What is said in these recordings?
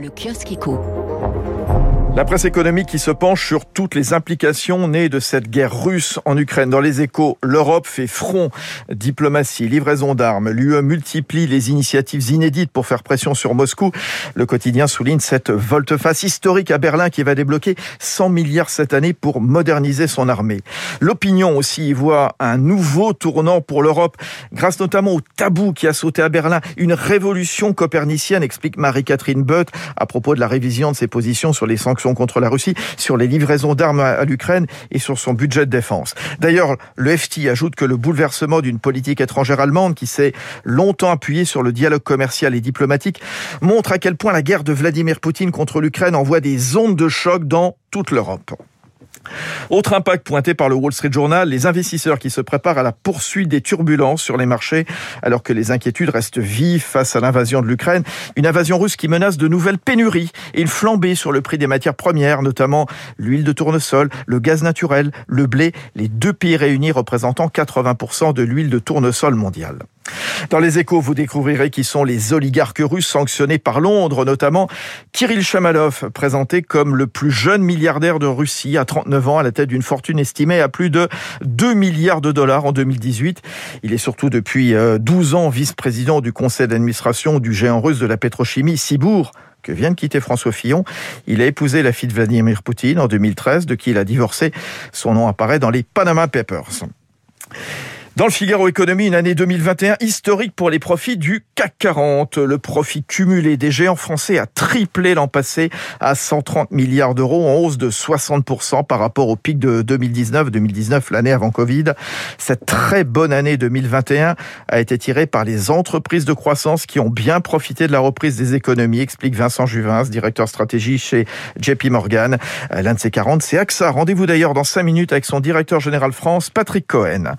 Le kiosque éco. La presse économique qui se penche sur toutes les implications nées de cette guerre russe en Ukraine. Dans les échos, l'Europe fait front, diplomatie, livraison d'armes. L'UE multiplie les initiatives inédites pour faire pression sur Moscou. Le quotidien souligne cette volte-face historique à Berlin qui va débloquer 100 milliards cette année pour moderniser son armée. L'opinion aussi y voit un nouveau tournant pour l'Europe, grâce notamment au tabou qui a sauté à Berlin. Une révolution copernicienne, explique Marie-Catherine Butt à propos de la révision de ses positions sur les sanctions contre la Russie, sur les livraisons d'armes à l'Ukraine et sur son budget de défense. D'ailleurs, le FT ajoute que le bouleversement d'une politique étrangère allemande qui s'est longtemps appuyée sur le dialogue commercial et diplomatique montre à quel point la guerre de Vladimir Poutine contre l'Ukraine envoie des ondes de choc dans toute l'Europe. Autre impact pointé par le Wall Street Journal, les investisseurs qui se préparent à la poursuite des turbulences sur les marchés alors que les inquiétudes restent vives face à l'invasion de l'Ukraine. Une invasion russe qui menace de nouvelles pénuries et une flambée sur le prix des matières premières, notamment l'huile de tournesol, le gaz naturel, le blé, les deux pays réunis représentant 80% de l'huile de tournesol mondiale. Dans les échos, vous découvrirez qui sont les oligarques russes sanctionnés par Londres, notamment Kirill Shamalov, présenté comme le plus jeune milliardaire de Russie à 39 ans, à la tête d'une fortune estimée à plus de 2 milliards de dollars en 2018. Il est surtout depuis 12 euh, ans vice-président du conseil d'administration du géant russe de la pétrochimie, Sibour que vient de quitter François Fillon. Il a épousé la fille de Vladimir Poutine en 2013, de qui il a divorcé. Son nom apparaît dans les Panama Papers. Dans le Figaro Économie, une année 2021 historique pour les profits du CAC 40. Le profit cumulé des géants français a triplé l'an passé à 130 milliards d'euros, en hausse de 60% par rapport au pic de 2019, 2019 l'année avant Covid. Cette très bonne année 2021 a été tirée par les entreprises de croissance qui ont bien profité de la reprise des économies, explique Vincent Juvin, directeur stratégie chez JP Morgan. L'un de ces 40, c'est AXA. Rendez-vous d'ailleurs dans 5 minutes avec son directeur général France, Patrick Cohen.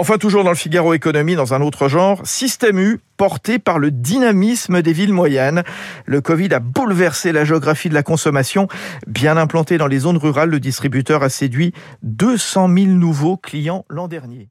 Enfin, toujours dans le Figaro Économie, dans un autre genre, Système U porté par le dynamisme des villes moyennes. Le Covid a bouleversé la géographie de la consommation. Bien implanté dans les zones rurales, le distributeur a séduit 200 000 nouveaux clients l'an dernier.